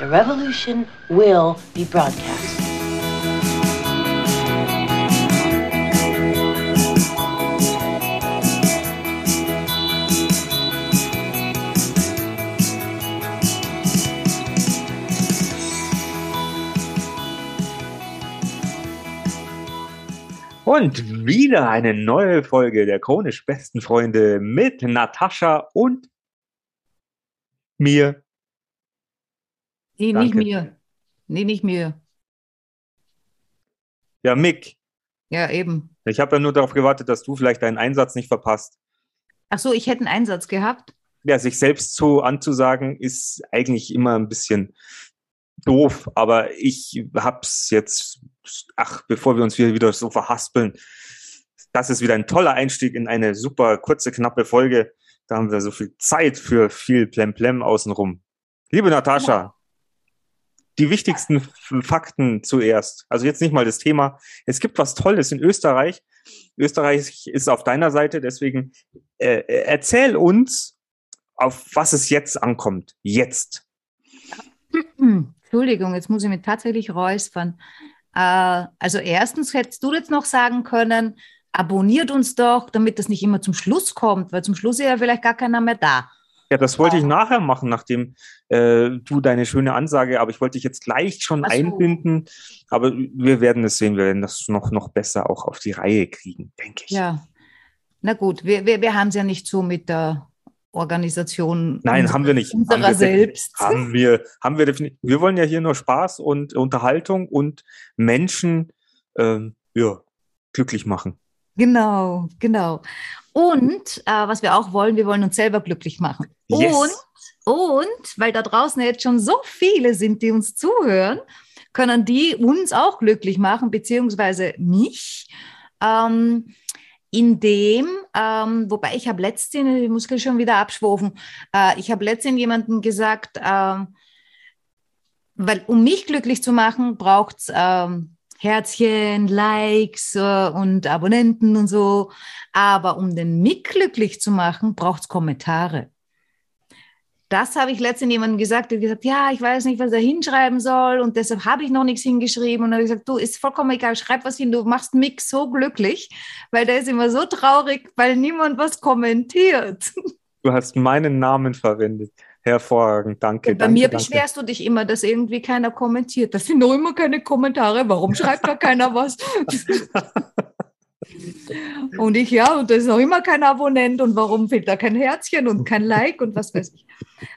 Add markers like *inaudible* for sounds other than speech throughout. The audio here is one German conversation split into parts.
The revolution will be broadcast. Und wieder eine neue Folge der chronisch besten Freunde mit Natascha und mir. Nee, Danke. nicht mir. Nee, nicht mir. Ja, Mick. Ja, eben. Ich habe ja nur darauf gewartet, dass du vielleicht deinen Einsatz nicht verpasst. Ach so, ich hätte einen Einsatz gehabt. Ja, sich selbst so anzusagen, ist eigentlich immer ein bisschen doof, aber ich hab's jetzt, ach, bevor wir uns hier wieder so verhaspeln, das ist wieder ein toller Einstieg in eine super kurze, knappe Folge. Da haben wir so viel Zeit für viel Plemplem außenrum. Liebe Natascha, die wichtigsten Fakten zuerst. Also jetzt nicht mal das Thema. Es gibt was Tolles in Österreich. Österreich ist auf deiner Seite, deswegen äh, erzähl uns, auf was es jetzt ankommt. Jetzt. *clears throat* Entschuldigung, jetzt muss ich mich tatsächlich räuspern. Äh, also erstens hättest du jetzt noch sagen können, abonniert uns doch, damit das nicht immer zum Schluss kommt, weil zum Schluss ist ja vielleicht gar keiner mehr da. Ja, das wollte ich nachher machen, nachdem äh, du deine schöne Ansage, aber ich wollte dich jetzt gleich schon so. einbinden. Aber wir werden es sehen, wir werden das noch, noch besser auch auf die Reihe kriegen, denke ich. Ja. Na gut, wir, wir, wir haben es ja nicht so mit der Organisation Nein, unserer- haben wir nicht. unserer haben wir selbst. Haben wir, haben wir definitiv. Wir wollen ja hier nur Spaß und Unterhaltung und Menschen ähm, ja, glücklich machen. Genau, genau. Und äh, was wir auch wollen, wir wollen uns selber glücklich machen. Yes. Und, und, weil da draußen jetzt schon so viele sind, die uns zuhören, können die uns auch glücklich machen, beziehungsweise mich. Ähm, indem, ähm, wobei ich habe letztens, ich muss schon wieder abschwufen, äh, ich habe letztens jemandem gesagt, ähm, weil um mich glücklich zu machen, braucht es ähm, Herzchen, Likes äh, und Abonnenten und so. Aber um den Mick glücklich zu machen, braucht es Kommentare. Das habe ich letztens jemandem gesagt, der hat gesagt, ja, ich weiß nicht, was er hinschreiben soll und deshalb habe ich noch nichts hingeschrieben. Und dann habe ich gesagt, du, ist vollkommen egal, schreib was hin, du machst Mick so glücklich, weil der ist immer so traurig, weil niemand was kommentiert. Du hast meinen Namen verwendet. Hervorragend, danke. Und bei danke, mir danke. beschwerst du dich immer, dass irgendwie keiner kommentiert. Das sind doch immer keine Kommentare. Warum schreibt da keiner was? *laughs* und ich, ja, und da ist noch immer kein Abonnent. Und warum fehlt da kein Herzchen und kein Like und was weiß ich.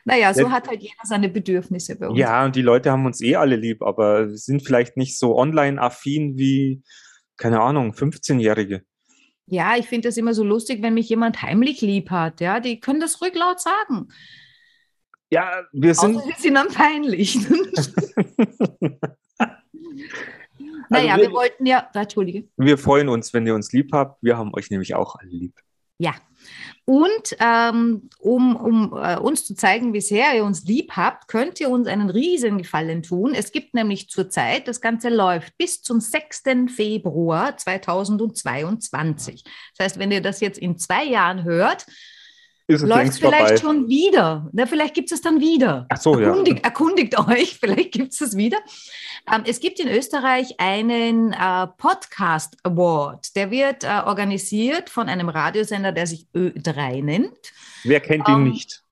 Naja, so hat halt jeder seine Bedürfnisse bei uns. Ja, und die Leute haben uns eh alle lieb, aber sind vielleicht nicht so online-affin wie, keine Ahnung, 15-Jährige. Ja, ich finde das immer so lustig, wenn mich jemand heimlich lieb hat. Ja, die können das ruhig laut sagen. Ja, wir sind. Außer sie sind dann peinlich. *laughs* naja, wir- wir wollten ja, Entschuldige. Wir freuen uns, wenn ihr uns lieb habt. Wir haben euch nämlich auch alle lieb. Ja. Und ähm, um, um äh, uns zu zeigen, wie sehr ihr uns lieb habt, könnt ihr uns einen riesen Gefallen tun. Es gibt nämlich zurzeit, das Ganze läuft bis zum 6. Februar 2022. Das heißt, wenn ihr das jetzt in zwei Jahren hört, Ist es läuft vielleicht vorbei. schon wieder. Na, vielleicht gibt es es dann wieder. Ach so, ja. erkundigt, erkundigt euch, *laughs* vielleicht gibt es es wieder. Ähm, es gibt in Österreich einen äh, Podcast Award. Der wird äh, organisiert von einem Radiosender, der sich Ö3 nennt. Wer kennt ihn Ähm, nicht?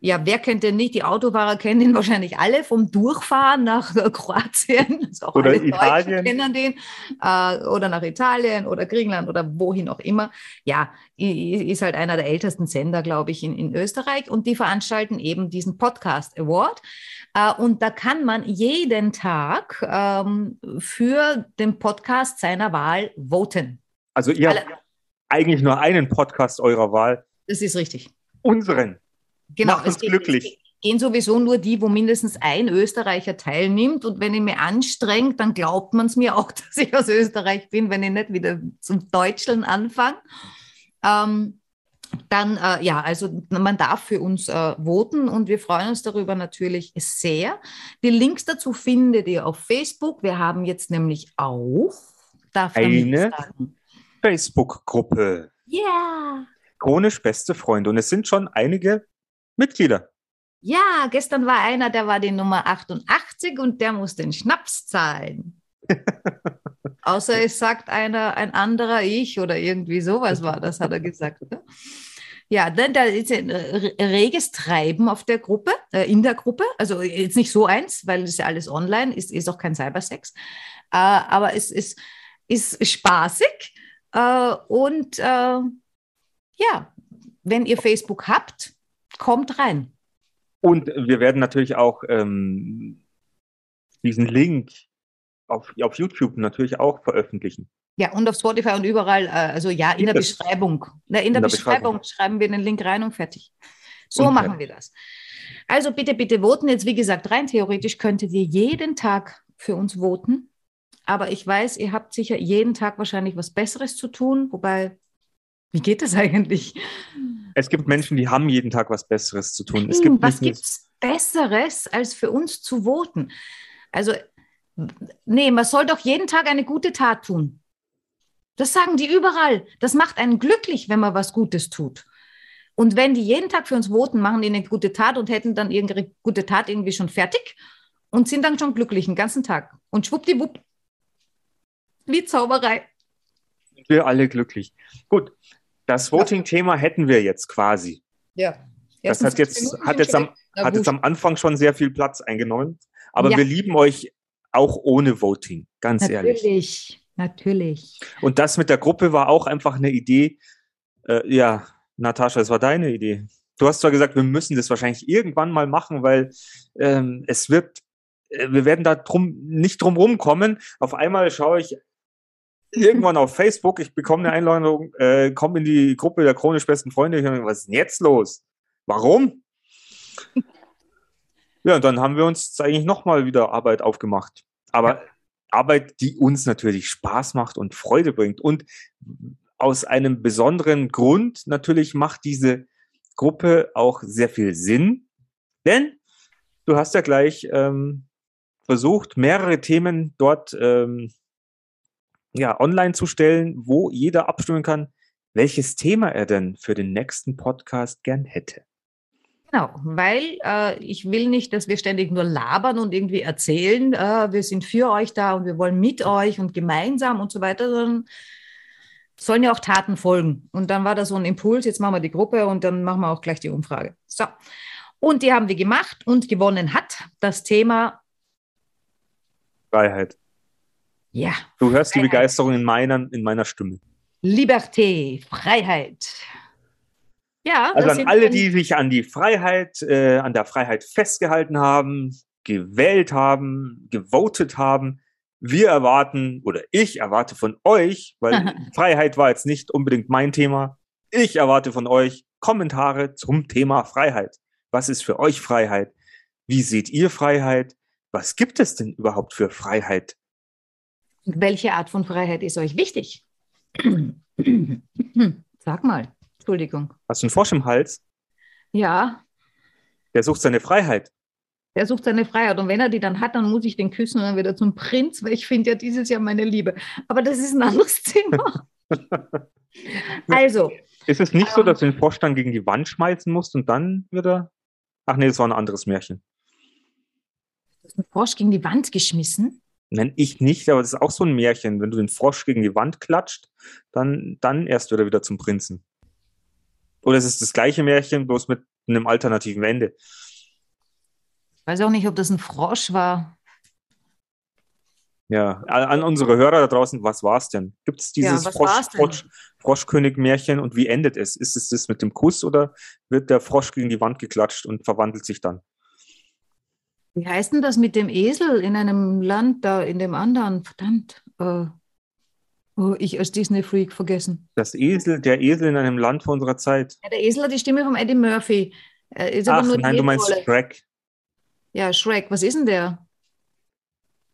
Ja, wer kennt den nicht? Die Autofahrer kennen den wahrscheinlich alle vom Durchfahren nach *laughs* Kroatien. Also Oder alle Deutschen Italien. kennen den. Äh, oder nach Italien oder Griechenland oder wohin auch immer. Ja, ist halt einer der ältesten Sender, glaube ich, in, in Österreich. Und die veranstalten eben diesen Podcast Award. Äh, und da kann man jeden Tag ähm, für den Podcast seiner Wahl voten. Also ihr alle- habt eigentlich nur einen Podcast eurer Wahl. Das ist richtig. Unseren. Genau, Macht uns geht- glücklich. es Gehen sowieso nur die, wo mindestens ein Österreicher teilnimmt. Und wenn ich mir anstrengt, dann glaubt man es mir auch, *laughs* dass ich aus Österreich bin, wenn ich nicht wieder zum Deutscheln anfange. Ähm, dann, äh, ja, also man darf für uns äh, voten und wir freuen uns darüber natürlich sehr. Die Links dazu findet ihr auf Facebook. Wir haben jetzt nämlich auch, Eine? Facebook-Gruppe. Ja. Chronisch beste Freunde. Und es sind schon einige Mitglieder. Ja, gestern war einer, der war die Nummer 88 und der muss den Schnaps zahlen. *laughs* Außer es sagt einer, ein anderer ich oder irgendwie sowas war, das hat er gesagt. Ne? Ja, dann da ist ein reges Treiben auf der Gruppe, äh, in der Gruppe. Also jetzt nicht so eins, weil es ja alles online ist, ist auch kein Cybersex. Äh, aber es ist, ist spaßig. Äh, und äh, ja, wenn ihr Facebook habt, kommt rein. Und wir werden natürlich auch ähm, diesen Link auf, auf YouTube natürlich auch veröffentlichen. Ja, und auf Spotify und überall, äh, also ja, in, in der Beschreibung. in der, in der Beschreibung, Beschreibung, schreiben wir den Link rein und fertig. So und machen wir das. Also bitte, bitte voten. Jetzt, wie gesagt, rein theoretisch könntet ihr jeden Tag für uns voten. Aber ich weiß, ihr habt sicher jeden Tag wahrscheinlich was Besseres zu tun. Wobei, wie geht das *laughs* eigentlich? Es gibt Menschen, die haben jeden Tag was Besseres zu tun. Es gibt was gibt es Besseres, als für uns zu voten? Also, nee, man soll doch jeden Tag eine gute Tat tun. Das sagen die überall. Das macht einen glücklich, wenn man was Gutes tut. Und wenn die jeden Tag für uns voten, machen die eine gute Tat und hätten dann ihre gute Tat irgendwie schon fertig und sind dann schon glücklich den ganzen Tag. Und schwuppdiwupp, wie Zauberei. Wir alle glücklich. Gut, das Voting-Thema hätten wir jetzt quasi. Ja. Das hat jetzt, hat, jetzt am, hat jetzt am Anfang schon sehr viel Platz eingenommen. Aber ja. wir lieben euch auch ohne Voting, ganz Natürlich. ehrlich. Natürlich. Natürlich. Und das mit der Gruppe war auch einfach eine Idee. Äh, ja, Natascha, es war deine Idee. Du hast zwar gesagt, wir müssen das wahrscheinlich irgendwann mal machen, weil ähm, es wird, äh, wir werden da drum, nicht drum rumkommen. Auf einmal schaue ich irgendwann auf Facebook, ich bekomme eine Einladung, äh, komme in die Gruppe der chronisch besten Freunde. Ich denke, was ist denn jetzt los? Warum? *laughs* ja, und dann haben wir uns eigentlich nochmal wieder Arbeit aufgemacht. Aber. Arbeit, die uns natürlich Spaß macht und Freude bringt. Und aus einem besonderen Grund natürlich macht diese Gruppe auch sehr viel Sinn, denn du hast ja gleich ähm, versucht, mehrere Themen dort ähm, ja, online zu stellen, wo jeder abstimmen kann, welches Thema er denn für den nächsten Podcast gern hätte. Genau, weil äh, ich will nicht, dass wir ständig nur labern und irgendwie erzählen, äh, wir sind für euch da und wir wollen mit euch und gemeinsam und so weiter, sondern sollen ja auch Taten folgen. Und dann war da so ein Impuls, jetzt machen wir die Gruppe und dann machen wir auch gleich die Umfrage. So. Und die haben wir gemacht und gewonnen hat das Thema Freiheit. Ja. Du hörst Freiheit. die Begeisterung in meiner, in meiner Stimme. Liberté, Freiheit. Ja, also an alle, die sich an die Freiheit, äh, an der Freiheit festgehalten haben, gewählt haben, gewotet haben. Wir erwarten oder ich erwarte von euch, weil *laughs* Freiheit war jetzt nicht unbedingt mein Thema. Ich erwarte von euch Kommentare zum Thema Freiheit. Was ist für euch Freiheit? Wie seht ihr Freiheit? Was gibt es denn überhaupt für Freiheit? Welche Art von Freiheit ist euch wichtig? *clears throat* Sag mal. Entschuldigung. Hast du einen Frosch im Hals? Ja. Der sucht seine Freiheit. Der sucht seine Freiheit. Und wenn er die dann hat, dann muss ich den küssen und dann wieder zum Prinz, weil ich finde ja dieses Jahr meine Liebe. Aber das ist ein anderes *laughs* Thema. also. Ist es nicht ähm, so, dass du den Frosch dann gegen die Wand schmeißen musst und dann wieder. Ach nee, das war ein anderes Märchen. Du hast einen Frosch gegen die Wand geschmissen? Nein, ich nicht, aber das ist auch so ein Märchen. Wenn du den Frosch gegen die Wand klatscht, dann, dann erst wird er wieder zum Prinzen. Oder es ist das gleiche Märchen, bloß mit einem alternativen Ende. Ich weiß auch nicht, ob das ein Frosch war. Ja, an unsere Hörer da draußen, was war es denn? Gibt es dieses ja, Frosch, Frosch, Froschkönig-Märchen und wie endet es? Ist es das mit dem Kuss oder wird der Frosch gegen die Wand geklatscht und verwandelt sich dann? Wie heißt denn das mit dem Esel in einem Land da, in dem anderen? Verdammt. Äh, Oh, ich als Disney-Freak vergessen. Das Esel, der Esel in einem Land vor unserer Zeit. Ja, der Esel hat die Stimme von Eddie Murphy. Ist Ach, nein, du meinst Rolle. Shrek. Ja, Shrek. Was ist denn der?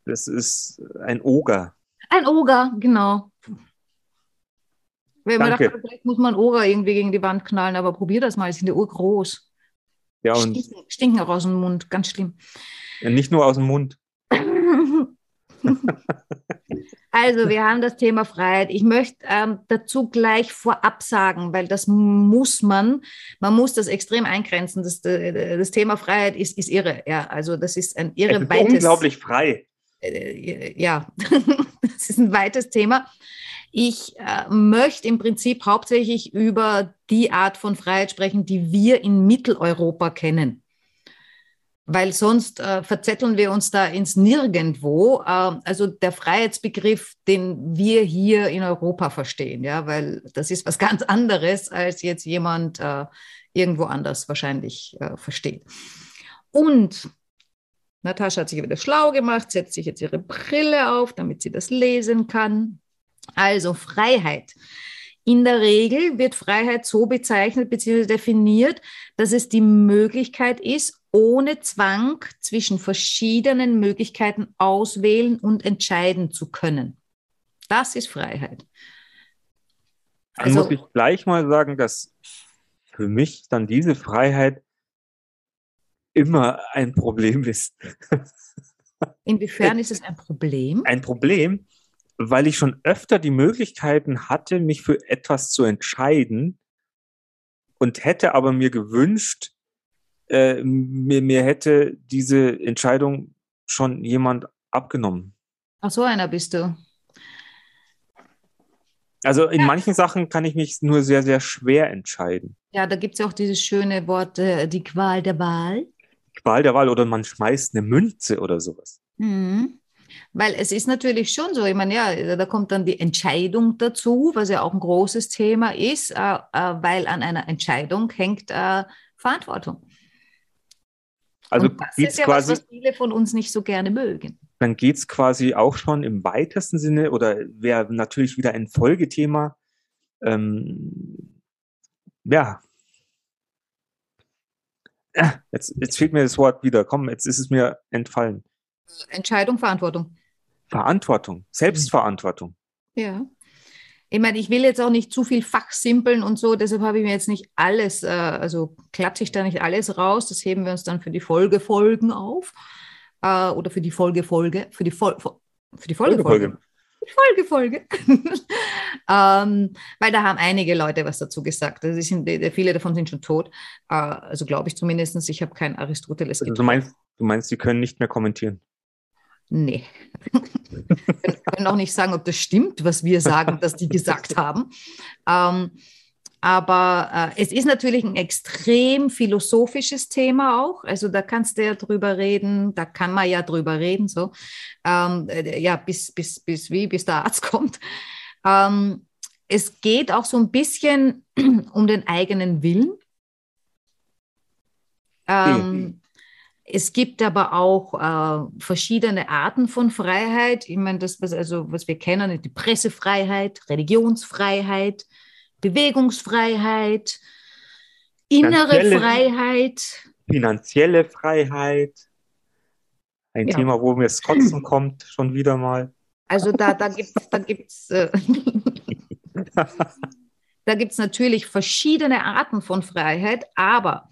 Das ist ein Oger. Ein Oger, genau. Wenn man dachte, vielleicht muss man Oger irgendwie gegen die Wand knallen, aber probier das mal, die sind ja urgroß. Ja, und stinken, stinken auch aus dem Mund, ganz schlimm. Ja, nicht nur aus dem Mund. *laughs* *laughs* Also, wir haben das Thema Freiheit. Ich möchte ähm, dazu gleich vorab sagen, weil das muss man, man muss das extrem eingrenzen. Das, äh, das Thema Freiheit ist, ist irre. Ja, also das ist ein irre Es ist weites. unglaublich frei. Äh, ja, *laughs* das ist ein weites Thema. Ich äh, möchte im Prinzip hauptsächlich über die Art von Freiheit sprechen, die wir in Mitteleuropa kennen weil sonst äh, verzetteln wir uns da ins Nirgendwo. Äh, also der Freiheitsbegriff, den wir hier in Europa verstehen, ja, weil das ist was *laughs* ganz anderes, als jetzt jemand äh, irgendwo anders wahrscheinlich äh, versteht. Und Natascha hat sich wieder schlau gemacht, setzt sich jetzt ihre Brille auf, damit sie das lesen kann. Also Freiheit. In der Regel wird Freiheit so bezeichnet bzw. definiert, dass es die Möglichkeit ist, ohne Zwang zwischen verschiedenen Möglichkeiten auswählen und entscheiden zu können. Das ist Freiheit. Dann muss ich gleich mal sagen, dass für mich dann diese Freiheit immer ein Problem ist. Inwiefern *laughs* ist es ein Problem? Ein Problem, weil ich schon öfter die Möglichkeiten hatte, mich für etwas zu entscheiden und hätte aber mir gewünscht, äh, mir, mir hätte diese Entscheidung schon jemand abgenommen. Ach, so einer bist du. Also in ja. manchen Sachen kann ich mich nur sehr, sehr schwer entscheiden. Ja, da gibt es ja auch dieses schöne Wort, äh, die Qual der Wahl. Qual der Wahl oder man schmeißt eine Münze oder sowas. Mhm. Weil es ist natürlich schon so, ich meine, ja, da kommt dann die Entscheidung dazu, was ja auch ein großes Thema ist, äh, äh, weil an einer Entscheidung hängt äh, Verantwortung. Also Und das ist ja quasi, was, was viele von uns nicht so gerne mögen. Dann geht es quasi auch schon im weitesten Sinne oder wäre natürlich wieder ein Folgethema. Ähm, ja. Jetzt, jetzt fehlt mir das Wort wieder. Komm, jetzt ist es mir entfallen. Entscheidung, Verantwortung. Verantwortung, Selbstverantwortung. Ja. Ich meine, ich will jetzt auch nicht zu viel fachsimpeln und so, deshalb habe ich mir jetzt nicht alles, äh, also klatsche ich da nicht alles raus. Das heben wir uns dann für die Folgefolgen auf. Äh, oder für die Folgefolge, für die, Fol für die Folgefolge. Folgefolge. *laughs* ähm, weil da haben einige Leute was dazu gesagt. Also sind, viele davon sind schon tot. Äh, also glaube ich zumindest. Ich habe kein Aristoteles also du meinst, du meinst, sie können nicht mehr kommentieren? Nee. wir können auch nicht sagen, ob das stimmt, was wir sagen, dass die gesagt haben. Ähm, aber äh, es ist natürlich ein extrem philosophisches Thema auch. Also da kannst du ja drüber reden, da kann man ja drüber reden, so. Ähm, äh, ja, bis, bis, bis wie, bis der Arzt kommt. Ähm, es geht auch so ein bisschen *clears throat* um den eigenen Willen. Ähm. Es gibt aber auch äh, verschiedene Arten von Freiheit. Ich meine, das, was, also, was wir kennen, die Pressefreiheit, Religionsfreiheit, Bewegungsfreiheit, innere finanzielle, Freiheit. Finanzielle Freiheit. Ein ja. Thema, wo mir das Kotzen *laughs* kommt, schon wieder mal. Also da, da gibt es da gibt's, äh, *laughs* da gibt's natürlich verschiedene Arten von Freiheit, aber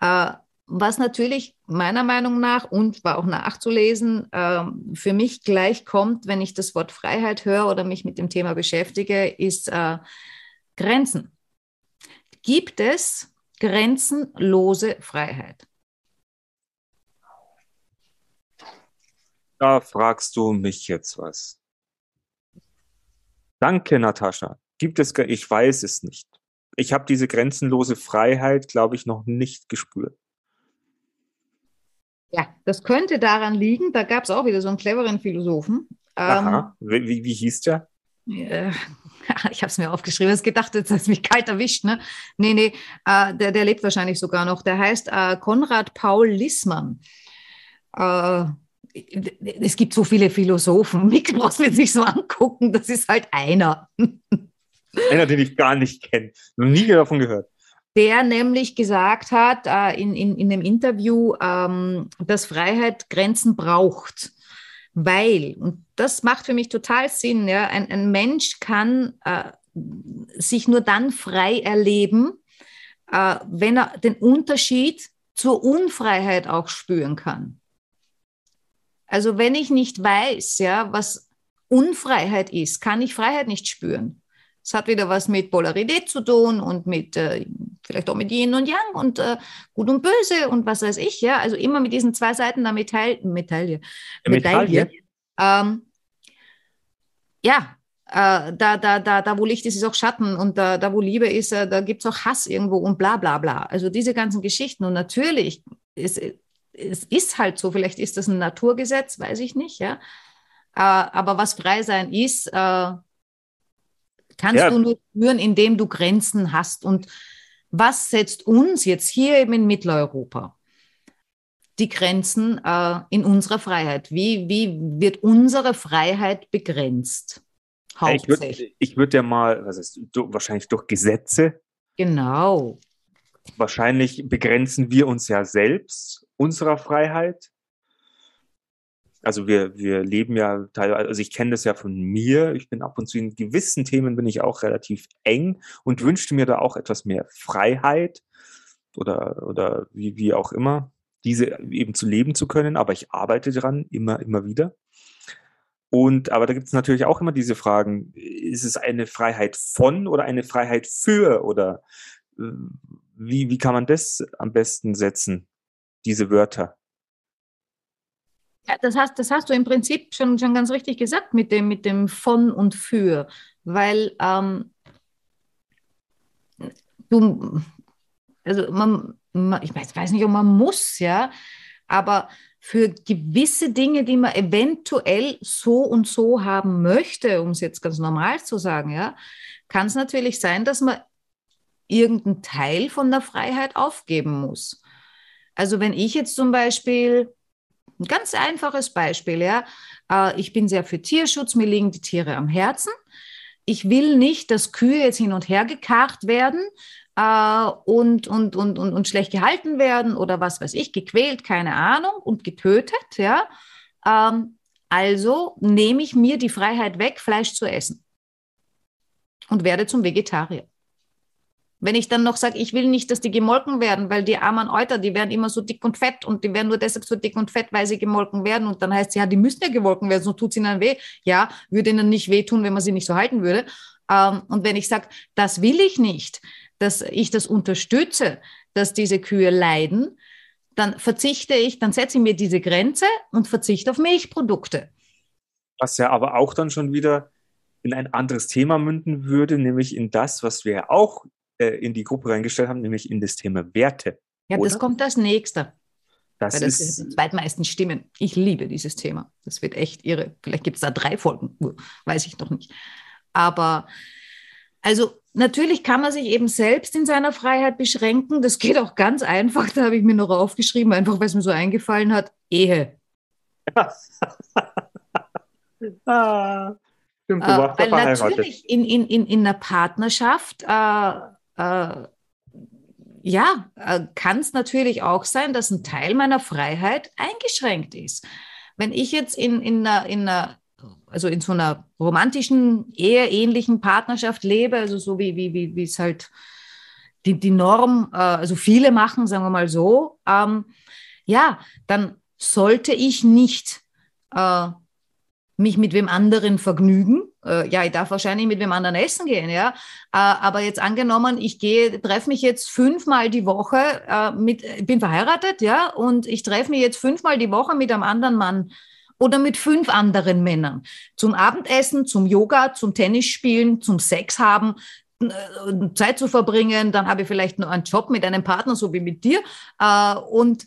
äh, was natürlich meiner Meinung nach und war auch nachzulesen, äh, für mich gleich kommt, wenn ich das Wort Freiheit höre oder mich mit dem Thema beschäftige, ist äh, Grenzen. Gibt es grenzenlose Freiheit? Da fragst du mich jetzt was. Danke, Natascha. Gibt es, ich weiß es nicht. Ich habe diese grenzenlose Freiheit, glaube ich, noch nicht gespürt. Ja, das könnte daran liegen, da gab es auch wieder so einen cleveren Philosophen. Aha, ähm, wie, wie hieß der? Äh, *laughs* ich habe es mir aufgeschrieben, es gedacht, jetzt hat es mich kalt erwischt. Ne? Nee, nee, äh, der, der lebt wahrscheinlich sogar noch. Der heißt äh, Konrad Paul Lissmann. Äh, es gibt so viele Philosophen, *laughs* Mick brauchst du jetzt nicht so angucken, das ist halt einer. *laughs* Einer, den ich gar nicht kenne, noch nie davon gehört der nämlich gesagt hat äh, in, in, in dem Interview, ähm, dass Freiheit Grenzen braucht. Weil, und das macht für mich total Sinn, ja, ein, ein Mensch kann äh, sich nur dann frei erleben, äh, wenn er den Unterschied zur Unfreiheit auch spüren kann. Also wenn ich nicht weiß, ja, was Unfreiheit ist, kann ich Freiheit nicht spüren. Es hat wieder was mit Polarität zu tun und mit äh, vielleicht auch mit Yin und Yang und äh, Gut und Böse und was weiß ich, ja. Also immer mit diesen zwei Seiten der Metall Medaille. Medaille. Ähm, ja, äh, da, da, da, da, wo Licht ist, ist auch Schatten und da, da wo Liebe ist, äh, da gibt es auch Hass irgendwo und bla bla bla. Also diese ganzen Geschichten. Und natürlich, es, es ist halt so, vielleicht ist das ein Naturgesetz, weiß ich nicht, ja. Äh, aber was frei sein ist, äh, kannst ja. du nur spüren, indem du Grenzen hast. Und was setzt uns jetzt hier eben in Mitteleuropa? Die Grenzen äh, in unserer Freiheit. Wie, wie wird unsere Freiheit begrenzt? Hauptsächlich. Ich würde würd ja mal, was ist, wahrscheinlich durch Gesetze. Genau. Wahrscheinlich begrenzen wir uns ja selbst unserer Freiheit also wir, wir leben ja teilweise, also ich kenne das ja von mir, ich bin ab und zu in gewissen Themen bin ich auch relativ eng und wünschte mir da auch etwas mehr Freiheit oder, oder wie, wie auch immer, diese eben zu leben zu können, aber ich arbeite daran immer, immer wieder. Und aber da gibt es natürlich auch immer diese Fragen, ist es eine Freiheit von oder eine Freiheit für oder äh, wie, wie kann man das am besten setzen, diese Wörter? Ja, das hast, das hast du im Prinzip schon, schon ganz richtig gesagt mit dem, mit dem von und für, weil ähm, du, also man, man, ich weiß, nicht, ob man muss, ja, aber für gewisse Dinge, die man eventuell so und so haben möchte, um es jetzt ganz normal zu sagen, ja, kann es natürlich sein, dass man irgendeinen Teil von der Freiheit aufgeben muss. Also wenn ich jetzt zum Beispiel ein ganz einfaches Beispiel, ja. Äh, ich bin sehr für Tierschutz, mir liegen die Tiere am Herzen. Ich will nicht, dass Kühe jetzt hin und her gekarrt werden äh, und, und, und, und, und schlecht gehalten werden oder was weiß ich, gequält, keine Ahnung, und getötet, ja. Ähm, also nehme ich mir die Freiheit weg, Fleisch zu essen und werde zum Vegetarier. Wenn ich dann noch sage, ich will nicht, dass die gemolken werden, weil die armen Euter, die werden immer so dick und fett und die werden nur deshalb so dick und fett, weil sie gemolken werden. Und dann heißt es, ja, die müssen ja gemolken werden, sonst tut es ihnen weh. Ja, würde ihnen nicht wehtun, wenn man sie nicht so halten würde. Ähm, und wenn ich sage, das will ich nicht, dass ich das unterstütze, dass diese Kühe leiden, dann verzichte ich, dann setze ich mir diese Grenze und verzichte auf Milchprodukte. Was ja aber auch dann schon wieder in ein anderes Thema münden würde, nämlich in das, was wir auch äh, in die Gruppe reingestellt haben, nämlich in das Thema Werte. Ja, oder? das kommt als nächster. Das, Weil das ist die zweitmeisten Stimmen. Ich liebe dieses Thema. Das wird echt irre. Vielleicht gibt es da drei Folgen, weiß ich noch nicht. Aber also natürlich kann man sich eben selbst in seiner Freiheit beschränken. Das geht auch ganz einfach. Da habe ich mir noch aufgeschrieben, einfach weil es mir so eingefallen hat. Ehe. *laughs* ah, stimmt, du äh, natürlich in, in, in, in einer Partnerschaft äh, äh, ja, äh, kann es natürlich auch sein, dass ein Teil meiner Freiheit eingeschränkt ist. Wenn ich jetzt in, in, einer, in einer, also in so einer romantischen, eheähnlichen Partnerschaft lebe, also so wie, wie, wie, wie es halt die, die Norm, äh, also viele machen, sagen wir mal so, ähm, ja, dann sollte ich nicht äh, mich mit wem anderen vergnügen. Äh, ja, ich darf wahrscheinlich mit wem anderen essen gehen, ja. Äh, aber jetzt angenommen, ich gehe, treffe mich jetzt fünfmal die Woche äh, mit, ich bin verheiratet, ja, und ich treffe mich jetzt fünfmal die Woche mit einem anderen Mann oder mit fünf anderen Männern zum Abendessen, zum Yoga, zum Tennisspielen, zum Sex haben, äh, Zeit zu verbringen. Dann habe ich vielleicht noch einen Job mit einem Partner, so wie mit dir. Äh, und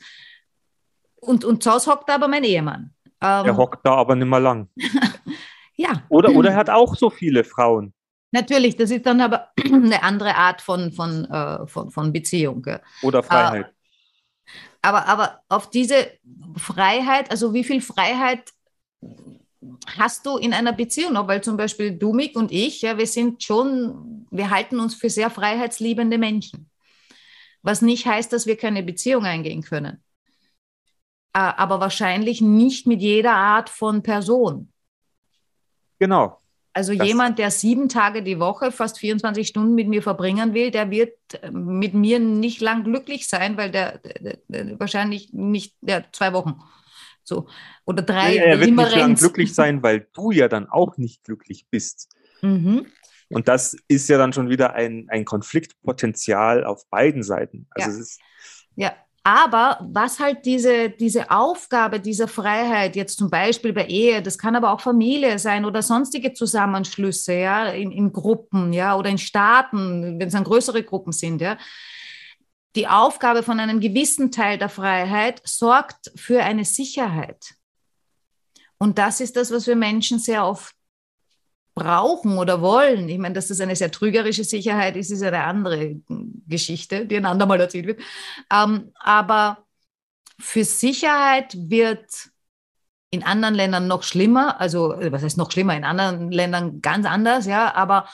und, und zu Hause hockt aber mein Ehemann. Ähm, er hockt da aber nicht mehr lang. *laughs* ja. Oder, oder er hat auch so viele Frauen. Natürlich, das ist dann aber *clears throat* eine andere Art von, von, äh, von, von Beziehung. Oder Freiheit. Äh, aber, aber auf diese Freiheit, also wie viel Freiheit hast du in einer Beziehung? Weil zum Beispiel du, Mick und ich, ja, wir sind schon, wir halten uns für sehr freiheitsliebende Menschen. Was nicht heißt, dass wir keine Beziehung eingehen können. Äh, aber wahrscheinlich nicht mit jeder Art von Person. Genau. Also das jemand, der sieben Tage die Woche, fast 24 Stunden mit mir verbringen will, der wird äh, mit mir nicht lang glücklich sein, weil der, der, der wahrscheinlich nicht, der zwei Wochen. So. Oder drei Ja, er wird nicht lang glücklich sein, weil du ja dann auch nicht glücklich bist. Mhm. Und das ist ja dann schon wieder ein, ein Konfliktpotenzial auf beiden Seiten. Also Ja. es ist, Ja, aber was halt diese, diese Aufgabe dieser Freiheit, jetzt zum Beispiel bei Ehe, das kann aber auch Familie sein oder sonstige Zusammenschlüsse, ja, in, in Gruppen, ja, oder in Staaten, wenn es dann größere Gruppen sind, ja. Die Aufgabe von einem gewissen Teil der Freiheit sorgt für eine Sicherheit. Und das ist das, was wir Menschen sehr oft brauchen oder wollen. Ich meine, dass das eine sehr trügerische Sicherheit ist, ist eine andere Geschichte, die ein andermal erzählt wird. Ähm, aber für Sicherheit wird in anderen Ländern noch schlimmer, also äh, was heißt noch schlimmer, in anderen Ländern ganz anders, ja, aber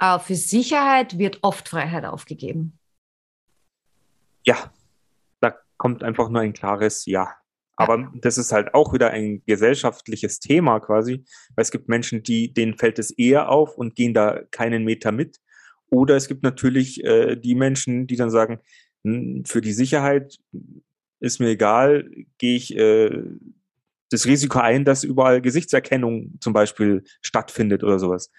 äh, für Sicherheit wird oft Freiheit aufgegeben. ja, da kommt einfach nur ein klares Ja. Aber das ist halt auch wieder ein gesellschaftliches Thema quasi, weil es gibt Menschen, die, denen fällt es eher auf und gehen da keinen Meter mit. Oder es gibt natürlich äh, die Menschen, die dann sagen, "Hm, für die Sicherheit ist mir egal, gehe ich äh, das Risiko ein, dass überall Gesichtserkennung zum Beispiel stattfindet oder sowas.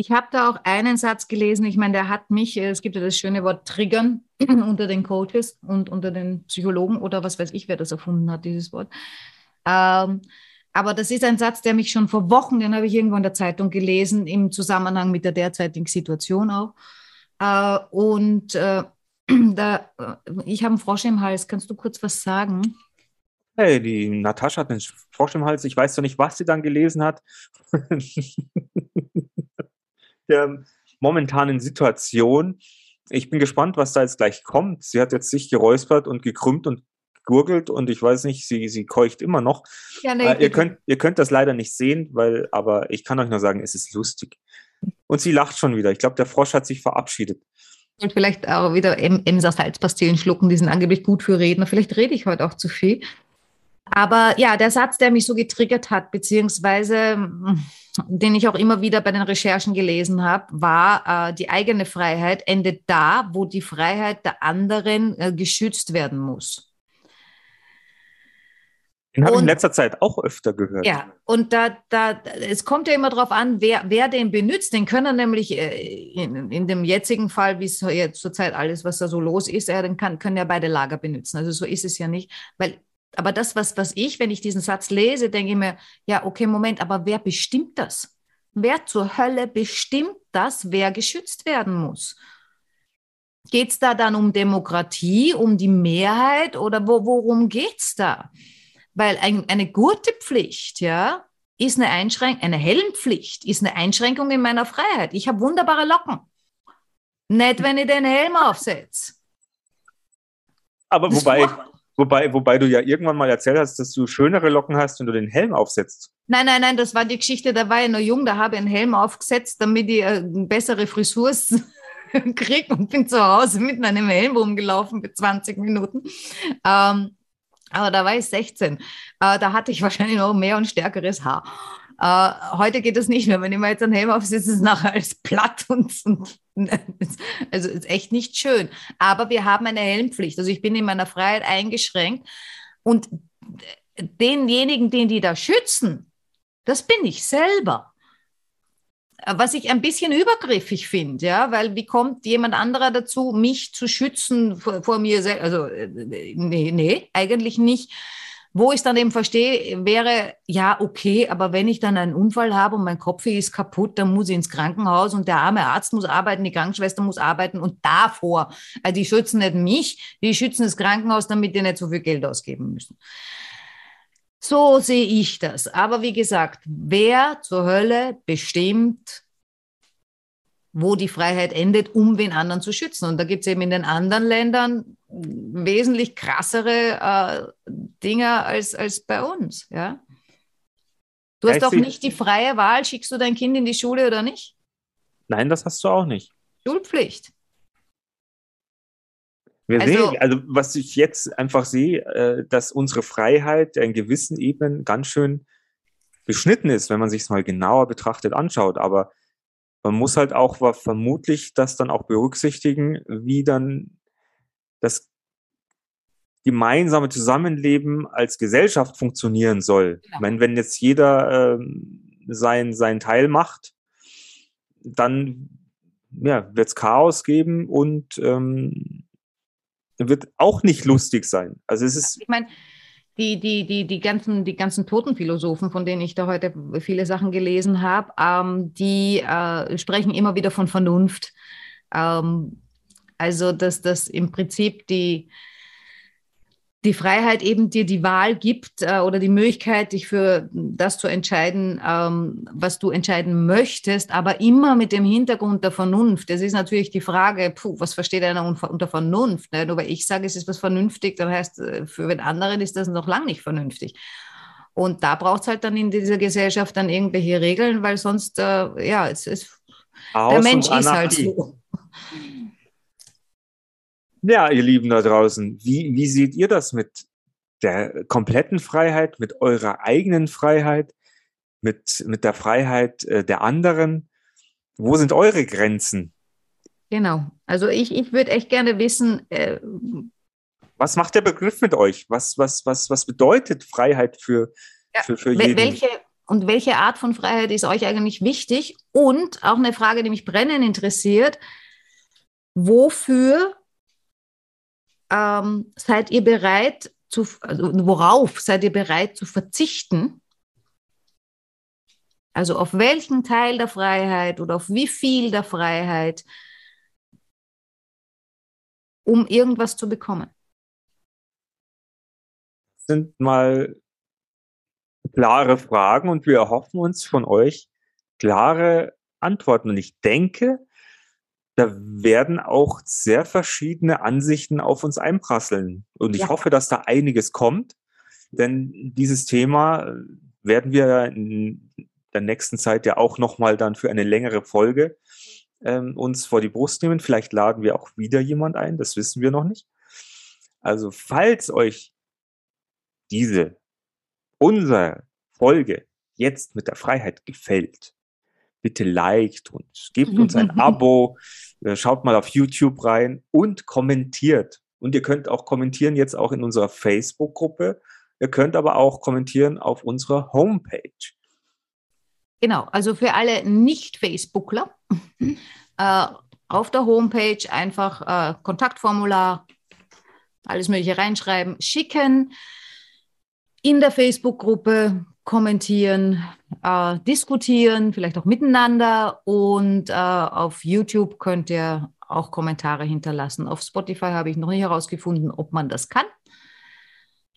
Ich habe da auch einen Satz gelesen, ich meine, der hat mich, äh, es gibt ja das schöne Wort triggern *clears throat* unter den Coaches und unter den Psychologen oder was weiß ich, wer das erfunden hat, dieses Wort. Ähm, aber das ist ein Satz, der mich schon vor Wochen, den habe ich irgendwo in der Zeitung gelesen, im Zusammenhang mit der derzeitigen Situation auch. Äh, und äh, *clears throat* da, äh, ich habe einen Frosch im Hals. Kannst du kurz was sagen? Hey, die Natascha hat einen Frosch im Hals. Ich weiß doch nicht, was sie dann gelesen hat. *laughs* Der momentanen Situation. Ich bin gespannt, was da jetzt gleich kommt. Sie hat jetzt sich geräuspert und gekrümmt und gurgelt und ich weiß nicht, sie, sie keucht immer noch. Ja, Äh, ihr, könnt, ihr könnt das leider nicht sehen, weil, aber ich kann euch nur sagen, es ist lustig. Und sie lacht schon wieder. Ich glaube, der Frosch hat sich verabschiedet. Und vielleicht auch wieder Em- Emser Salzpastillen schlucken, die sind angeblich gut für Redner. Vielleicht rede ich heute auch zu viel. Aber ja, der Satz, der mich so getriggert hat, beziehungsweise mm, den ich auch immer wieder bei den Recherchen gelesen habe, war, äh, die eigene Freiheit endet da, wo die Freiheit der anderen äh, geschützt werden muss. Den habe ich in letzter Zeit auch öfter gehört. Ja, und da, da, es kommt ja immer darauf an, wer, wer den benutzt. Den können nämlich äh, in, in dem jetzigen Fall, wie es jetzt zurzeit alles, was da so los ist, ja, dann kann, können ja beide Lager benutzen. Also so ist es ja nicht. Weil, aber das, was, was ich, wenn ich diesen Satz lese, denke ich mir, ja, okay, Moment, aber wer bestimmt das? Wer zur Hölle bestimmt das, wer geschützt werden muss? Geht es da dann um Demokratie, um die Mehrheit oder wo, worum geht es da? Weil ein, eine Gurtepflicht, ja, ist eine Einschränkung, eine Helmpflicht ist eine Einschränkung in meiner Freiheit. Ich habe wunderbare Locken. Nicht, wenn ich den Helm aufsetze. Aber wobei, wobei, wobei du ja irgendwann mal erzählt hast, dass du schönere Locken hast, wenn du den Helm aufsetzt. Nein, nein, nein, das war die Geschichte, da war ich noch jung, da habe ich einen Helm aufgesetzt, damit ich äh, bessere Frisurs *laughs* kriege und bin zu Hause mit einem Helm rumgelaufen für 20 Minuten. Ähm, aber da war ich 16. Äh, da hatte ich wahrscheinlich noch mehr und stärkeres Haar. Äh, heute geht das nicht mehr. Wenn ich mir jetzt einen Helm aufsetze, ist es nachher alles platt und, und *laughs* also ist echt nicht schön. Aber wir haben eine Helmpflicht. Also ich bin in meiner Freiheit eingeschränkt und denjenigen, den die da schützen, das bin ich selber. Was ich ein bisschen übergriffig finde, ja, weil wie kommt jemand anderer dazu, mich zu schützen vor, vor mir selbst? Also, äh, nee, nee, eigentlich nicht. Wo ich dann eben verstehe, wäre, ja, okay, aber wenn ich dann einen Unfall habe und mein Kopf ist kaputt, dann muss ich ins Krankenhaus und der arme Arzt muss arbeiten, die Krankenschwester muss arbeiten und davor, also die schützen nicht mich, die schützen das Krankenhaus, damit die nicht so viel Geld ausgeben müssen. So sehe ich das. Aber wie gesagt, wer zur Hölle bestimmt, wo die Freiheit endet, um wen anderen zu schützen? Und da gibt es eben in den anderen Ländern wesentlich krassere äh, Dinge als, als bei uns. Ja? Du hast seh- nicht die freie Wahl, schickst du dein Kind in die Schule oder nicht? Nein, das hast du auch nicht. Schulpflicht. Wir Also- sehen, also was ich jetzt einfach sehe, äh, dass unsere Freiheit in gewissen Ebenen ganz schön beschnitten ist, wenn man sich es mal genauer betrachtet anschaut. Aber man muss halt auch vermutlich das dann auch berücksichtigen, wie dann das gemeinsame Zusammenleben als Gesellschaft funktionieren soll. Genau. Ich meine, wenn jetzt jeder ähm, sein, sein Teil macht, dann ja, wird es Chaos geben und ähm, wird auch nicht lustig sein. Also es ist Ich meine, die, die, die, die, ganzen, die ganzen Totenphilosophen, von denen ich da heute viele Sachen gelesen habe, ähm, die äh, sprechen immer wieder von Vernunft. Ähm, also, dass das im Prinzip die, die Freiheit eben dir die Wahl gibt äh, oder die Möglichkeit, dich für das zu entscheiden, ähm, was du entscheiden möchtest, aber immer mit dem Hintergrund der Vernunft. Das ist natürlich die Frage, puh, was versteht einer un unter Vernunft? Ne? Nur weil ich sage, es ist was vernünftig, dann heißt, äh, für den anderen ist das noch lang nicht vernünftig. Und da braucht es halt dann in dieser Gesellschaft dann irgendwelche Regeln, weil sonst, äh, ja, es ist, Chaos der Mensch ist halt so. Ja, ihr Lieben da draußen, wie, wie seht ihr das mit der kompletten Freiheit, mit eurer eigenen Freiheit, mit, mit der Freiheit äh, der anderen? Wo sind eure Grenzen? Genau. Also ich, ich würde echt gerne wissen, äh, Was macht der Begriff mit euch? Was, was, was, was bedeutet Freiheit für, Ja, für, für jeden? Welche und welche Art von Freiheit ist euch eigentlich wichtig? Und auch eine Frage, die mich brennend interessiert: Wofür ähm, seid ihr bereit zu, also worauf seid ihr bereit zu verzichten? Also auf welchen Teil der Freiheit oder auf wie viel der Freiheit, um irgendwas zu bekommen? sind mal klare Fragen und wir erhoffen uns von euch klare Antworten. Und ich denke, da werden auch sehr verschiedene Ansichten auf uns einprasseln. Und ich Ja. hoffe, dass da einiges kommt, denn dieses Thema äh, werden wir in der nächsten Zeit ja auch nochmal dann für eine längere Folge ähm, uns vor die Brust nehmen. Vielleicht laden wir auch wieder jemand ein, das wissen wir noch nicht. Also falls euch diese, unsere Folge jetzt mit der Freiheit gefällt, bitte liked und gebt uns ein *laughs* Abo, schaut mal auf YouTube rein und kommentiert. Und ihr könnt auch kommentieren jetzt auch in unserer Facebook-Gruppe. Ihr könnt aber auch kommentieren auf unserer Homepage. Genau, also für alle Nicht-Facebookler äh, auf der Homepage einfach äh, Kontaktformular, alles Mögliche reinschreiben, schicken, in der Facebook-Gruppe kommentieren, äh, diskutieren, vielleicht auch miteinander und äh, auf YouTube könnt ihr auch Kommentare hinterlassen. Auf Spotify habe ich noch nicht herausgefunden, ob man das kann.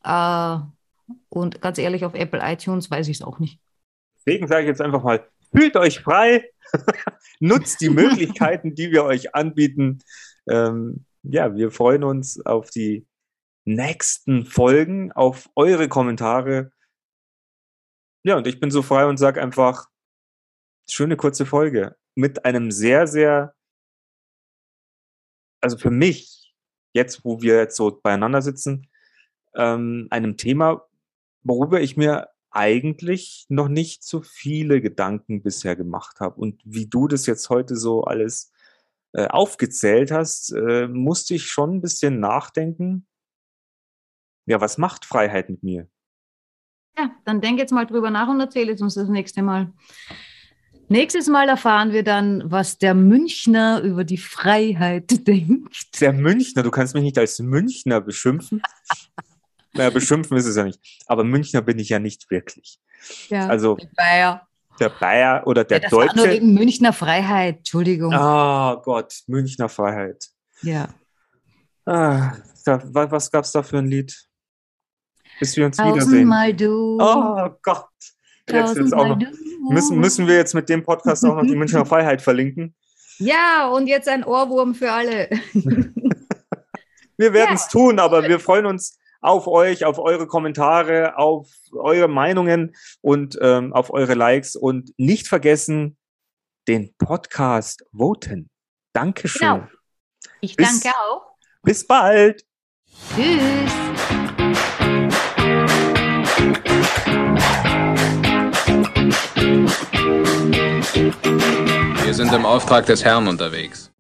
Äh, und ganz ehrlich, auf Apple iTunes weiß ich es auch nicht. Deswegen sage ich jetzt einfach mal, fühlt euch frei, *laughs* nutzt die *laughs* Möglichkeiten, die wir euch anbieten. Ähm, ja, wir freuen uns auf die nächsten Folgen, auf eure Kommentare. Ja, und ich bin so frei und sage einfach, schöne kurze Folge mit einem sehr, sehr, also für mich, jetzt wo wir jetzt so beieinander sitzen, ähm, einem Thema, worüber ich mir eigentlich noch nicht so viele Gedanken bisher gemacht habe. Und wie du das jetzt heute so alles äh, aufgezählt hast, äh, musste ich schon ein bisschen nachdenken. Ja, was macht Freiheit mit mir? Ja, dann denk jetzt mal drüber nach und erzähle es uns das nächste Mal. Nächstes Mal erfahren wir dann, was der Münchner über die Freiheit *laughs* denkt. Der Münchner, du kannst mich nicht als Münchner beschimpfen. *laughs* naja, beschimpfen ist es ja nicht. Aber Münchner bin ich ja nicht wirklich. Ja, Also der Bayer. der Bayer oder der ja, das war nur Deutsche. wegen Münchner Freiheit, Entschuldigung. Oh Gott, Münchner Freiheit. Ja. Ah, was gab's da für ein Lied? Bis wir uns wiedersehen. Tausendmal du. Oh Gott. Jetzt wird's auch noch. Müssen, müssen wir jetzt mit dem Podcast auch noch die Münchner Freiheit verlinken? *laughs* Ja, und jetzt ein Ohrwurm für alle. *laughs* Wir werden es tun, aber wir freuen uns auf euch, auf eure Kommentare, auf eure Meinungen und ähm, auf eure Likes und nicht vergessen, den Podcast voten. Dankeschön. Genau. Ich Bis- danke auch. Bis bald. Tschüss. Wir sind im Auftrag des Herrn unterwegs.